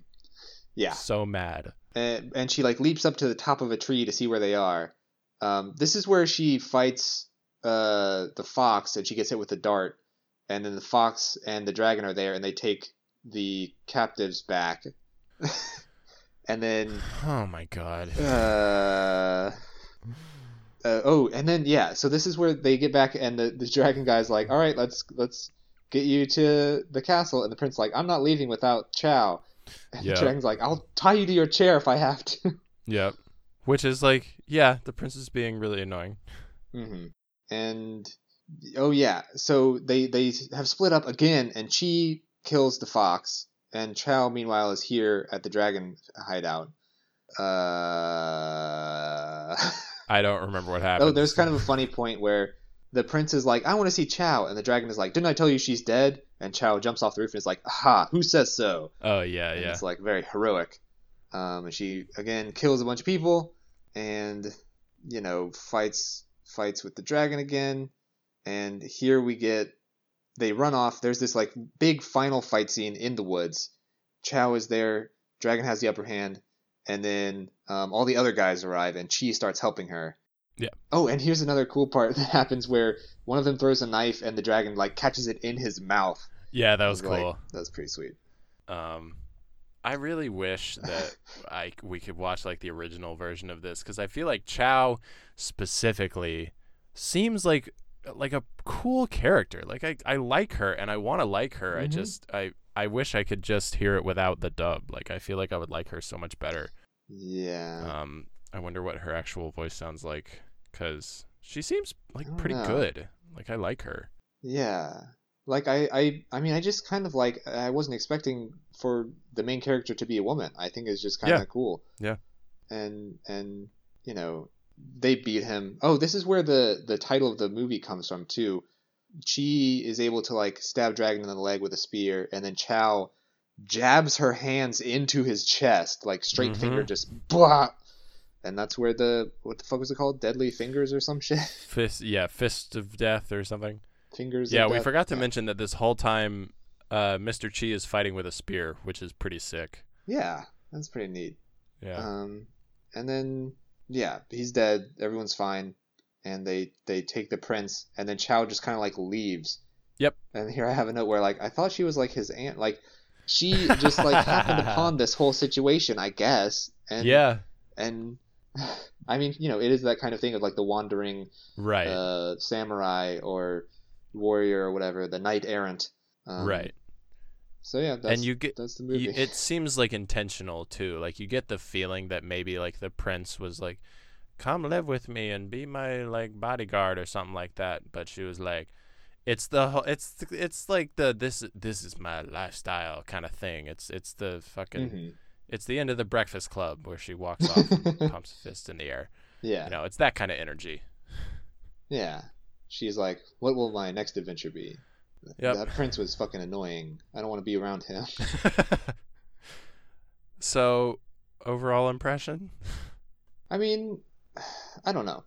Yeah, So mad. And, and she like leaps up to the top of a tree to see where they are. Um, this is where she fights uh, the fox, and she gets hit with a dart. And then the fox and the dragon are there, and they take the captives back. and then, Oh my god. uh, uh, oh, and then yeah, so this is where they get back, and the, the dragon guy's like, "All right, let's let's get you to the castle." And the prince like, "I'm not leaving without Chow." And Yeah. dragon's like, "I'll tie you to your chair if I have to." Yep. Which is like, yeah, the prince is being really annoying. Mm-hmm. And oh yeah, so they they have split up again, and Chi kills the fox, and Chow meanwhile is here at the dragon hideout. Uh... I don't remember what happened. oh, there's kind of a funny point where the prince is like, "I want to see Chow," and the dragon is like, "Didn't I tell you she's dead?" And Chow jumps off the roof and is like, "Aha! Who says so?" Oh yeah, and yeah. it's like very heroic. Um, and she again kills a bunch of people, and you know fights fights with the dragon again. And here we get they run off. There's this like big final fight scene in the woods. Chow is there. Dragon has the upper hand, and then um, all the other guys arrive, and Chi starts helping her. Yeah. Oh, and here's another cool part that happens where one of them throws a knife, and the dragon like catches it in his mouth. Yeah, that was cool. like, cool. That's pretty sweet. Um, I really wish that I we could watch like the original version of this because I feel like Chow specifically seems like like a cool character. Like I, I like her and I want to like her. I Mhm. just I I wish I could just hear it without the dub. Like I feel like I would like her so much better. Yeah. Um, I wonder what her actual voice sounds like because she seems like pretty know. good. Like I like her. Yeah. Like I, I I mean I just kind of like I wasn't expecting for the main character to be a woman. I think it's just kind of Yeah. cool. Yeah. And and you know, they beat him. Oh, this is where the the title of the movie comes from too. Chi is able to like stab Dragon in the leg with a spear and then Chow jabs her hands into his chest like straight Mhm. finger just blah. And that's where the what the fuck was it called? Deadly fingers or some shit? Fist, yeah, fist of death or something. Fingers. Yeah, we death? forgot to Yeah. mention that this whole time, uh, Mr. Chi is fighting with a spear, which is pretty sick. Yeah, that's pretty neat. Yeah. Um, and then yeah, he's dead. Everyone's fine, and they they take the prince, and then Chow just kind of like leaves. Yep. And here I have a note where like I thought she was like his aunt, like she just like happened upon this whole situation, I guess. And yeah. and I mean, you know, it is that kind of thing of like the wandering Right. uh, samurai or warrior or whatever, the knight errant. Um, right. So yeah, that's, and you get that's the movie. you, it seems like intentional too. Like you get the feeling that maybe like the prince was like, "Come live with me and be my like bodyguard" or something like that. But she was like, "It's the whole, it's it's like the this this is my lifestyle kind of thing. It's it's the fucking Mhm. It's the end of the Breakfast Club where she walks off and pumps a fist in the air. Yeah, You know, it's that kind of energy. yeah. She's like, "What will my next adventure be?" Yep. That prince was fucking annoying. I don't want to be around him. so, overall impression? I mean, I don't know.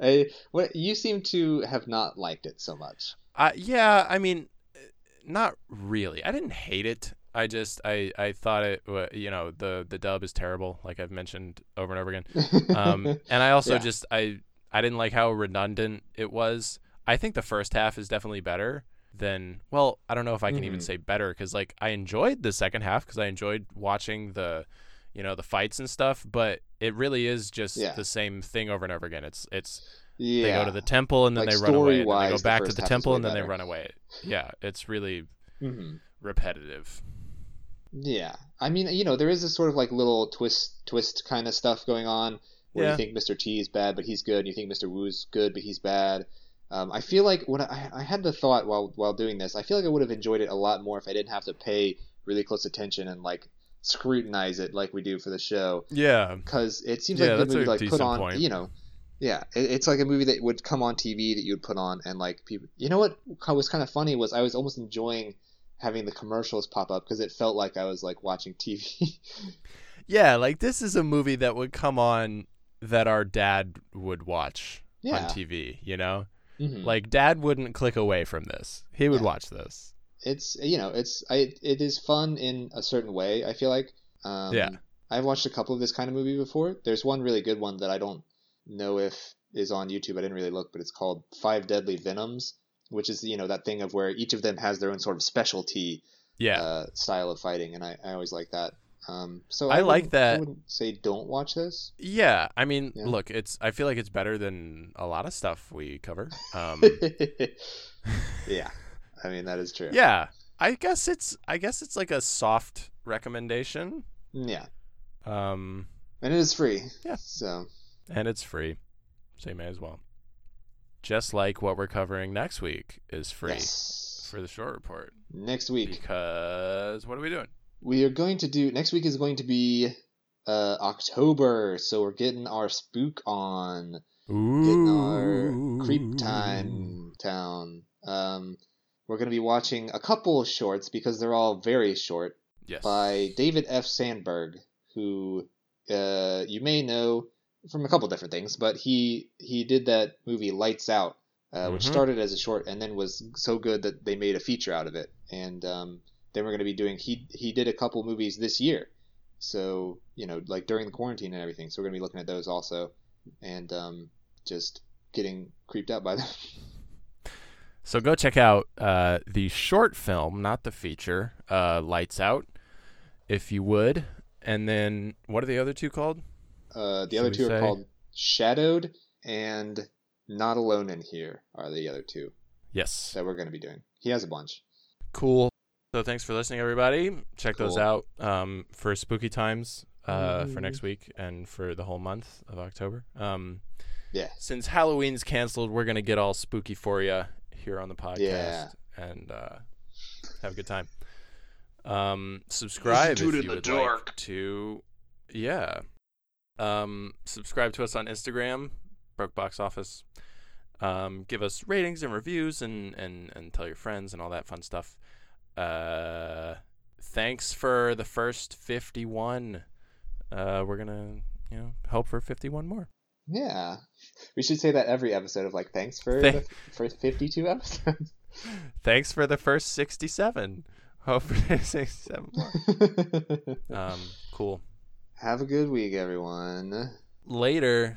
I, what you seem to have not liked it so much. Uh, yeah, I mean, uh, not really. I didn't hate it. I just I I thought it you know the the dub is terrible, like I've mentioned over and over again. Um, and I also Yeah. just I I didn't like how redundant it was. I think the first half is definitely better than well, I don't know if I can even Mhm. say better because like I enjoyed the second half because I enjoyed watching the you know the fights and stuff, but it really is just Yeah. the same thing over and over again. It's it's yeah, they go to the temple and then Like, they run away, and they go story-wise, the back to the temple and then they run away. Yeah, it's really Mhm. repetitive. Yeah, I mean, you know, there is this sort of like little twist, twist kind of stuff going on where Yeah. you think Mr. T is bad, but he's good, and you think Mr. Wu's good, but he's bad. Um, I feel like when I, I had the thought while while doing this, I feel like I would have enjoyed it a lot more if I didn't have to pay really close attention and like scrutinize it like we do for the show, Yeah, because it seems Yeah, like that's movie like put on, point. you know. Yeah, it, it's like a movie that would come on TV that you would put on, and like people. You know what was kind of funny was I was almost enjoying having the commercials pop up because it felt like I was like watching TV. yeah. Like this is a movie that would come on that our dad would watch yeah, on TV. You know, Mhm. like dad wouldn't click away from this. He would Yeah. watch this. it's you know it's I it is fun in a certain way. I feel like. Um, Yeah. I've watched a couple of this kind of movie before. There's one really good one that I don't know if is on YouTube. I didn't really look, but it's called Five Deadly Venoms, which is you know that thing of where each of them has their own sort of specialty Yeah, uh, style of fighting, and I, I always like that. Um, so I like that- I wouldn't say don't watch this. yeah. I mean, Yeah. look, it's. I feel like it's better than a lot of stuff we cover. Um, yeah, I mean that is true. yeah, I guess it's. I guess it's like a soft recommendation. yeah, Um, and it is free. Yeah. So and it's free, so you may as well. Just like what we're covering next week is free yes. for the short report. Next week Because what are we doing? we are going to do. Next week is going to be uh, October, so we're getting our spook on, getting our creep time town. Um, we're going to be watching a couple of shorts because they're all very short. Yes. by David F. Sandberg, who uh, you may know from a couple different things, but he he did that movie Lights Out, uh, which Mhm. started as a short and then was so good that they made a feature out of it. And um, then we're going to be doing he he did a couple movies this year, so you know like during the quarantine and everything. So we're going to be looking at those also, and um, just getting creeped out by them. So go check out uh, the short film, not the feature, uh, Lights Out, if you would. And then what are the other two called? Uh, the Should other two say- are called Shadowed and Not Alone in Here are the other two Yes. that we're going to be doing. He has a bunch. Cool. So thanks for listening, everybody. Check those out um, for spooky times uh, for next week and for the whole month of October. Um, Yeah. since Halloween's canceled, we're gonna get all spooky for you here on the podcast Yeah. and uh, have a good time. Um, subscribe if to you in the would dark. like to. Yeah. Um, subscribe to us on Instagram, Broke Box Office. Um, give us ratings and reviews and, and, and tell your friends and all that fun stuff. Uh, thanks for the first 51. Uh, we're gonna, you know, hope for 51 more. Yeah. We should say that every episode of like thanks for Thank- the first 52 episodes. Thanks for the first 67. Hope for 67 more. Um, cool. Have a good week, everyone. Later.